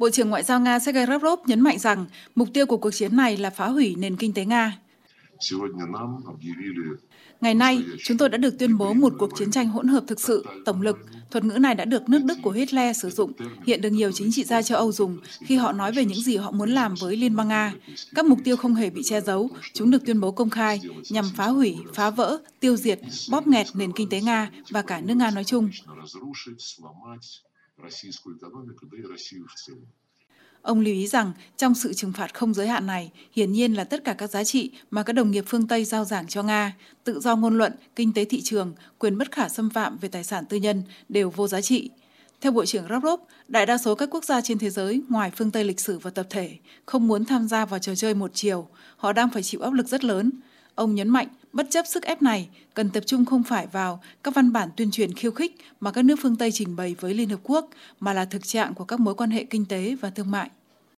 Bộ trưởng Ngoại giao Nga Sergei Lavrov nhấn mạnh rằng mục tiêu của cuộc chiến này là phá hủy nền kinh tế Nga. Ngày nay, chúng tôi đã được tuyên bố một cuộc chiến tranh hỗn hợp thực sự, tổng lực. Thuật ngữ này đã được nước Đức của Hitler sử dụng, hiện được nhiều chính trị gia châu Âu dùng khi họ nói về những gì họ muốn làm với Liên bang Nga. Các mục tiêu không hề bị che giấu, chúng được tuyên bố công khai nhằm phá hủy, phá vỡ, tiêu diệt, bóp nghẹt nền kinh tế Nga và cả nước Nga nói chung. Ông lưu ý rằng trong sự trừng phạt không giới hạn này, hiển nhiên là tất cả các giá trị mà các đồng nghiệp phương Tây giao giảng cho Nga, tự do ngôn luận, kinh tế thị trường, quyền bất khả xâm phạm về tài sản tư nhân đều vô giá trị. Theo Bộ trưởng Lavrov, đại đa số các quốc gia trên thế giới ngoài phương Tây lịch sử và tập thể không muốn tham gia vào trò chơi một chiều, họ đang phải chịu áp lực rất lớn. Ông nhấn mạnh, bất chấp sức ép này, cần tập trung không phải vào các văn bản tuyên truyền khiêu khích mà các nước phương Tây trình bày với Liên Hợp Quốc, mà là thực trạng của các mối quan hệ kinh tế và thương mại.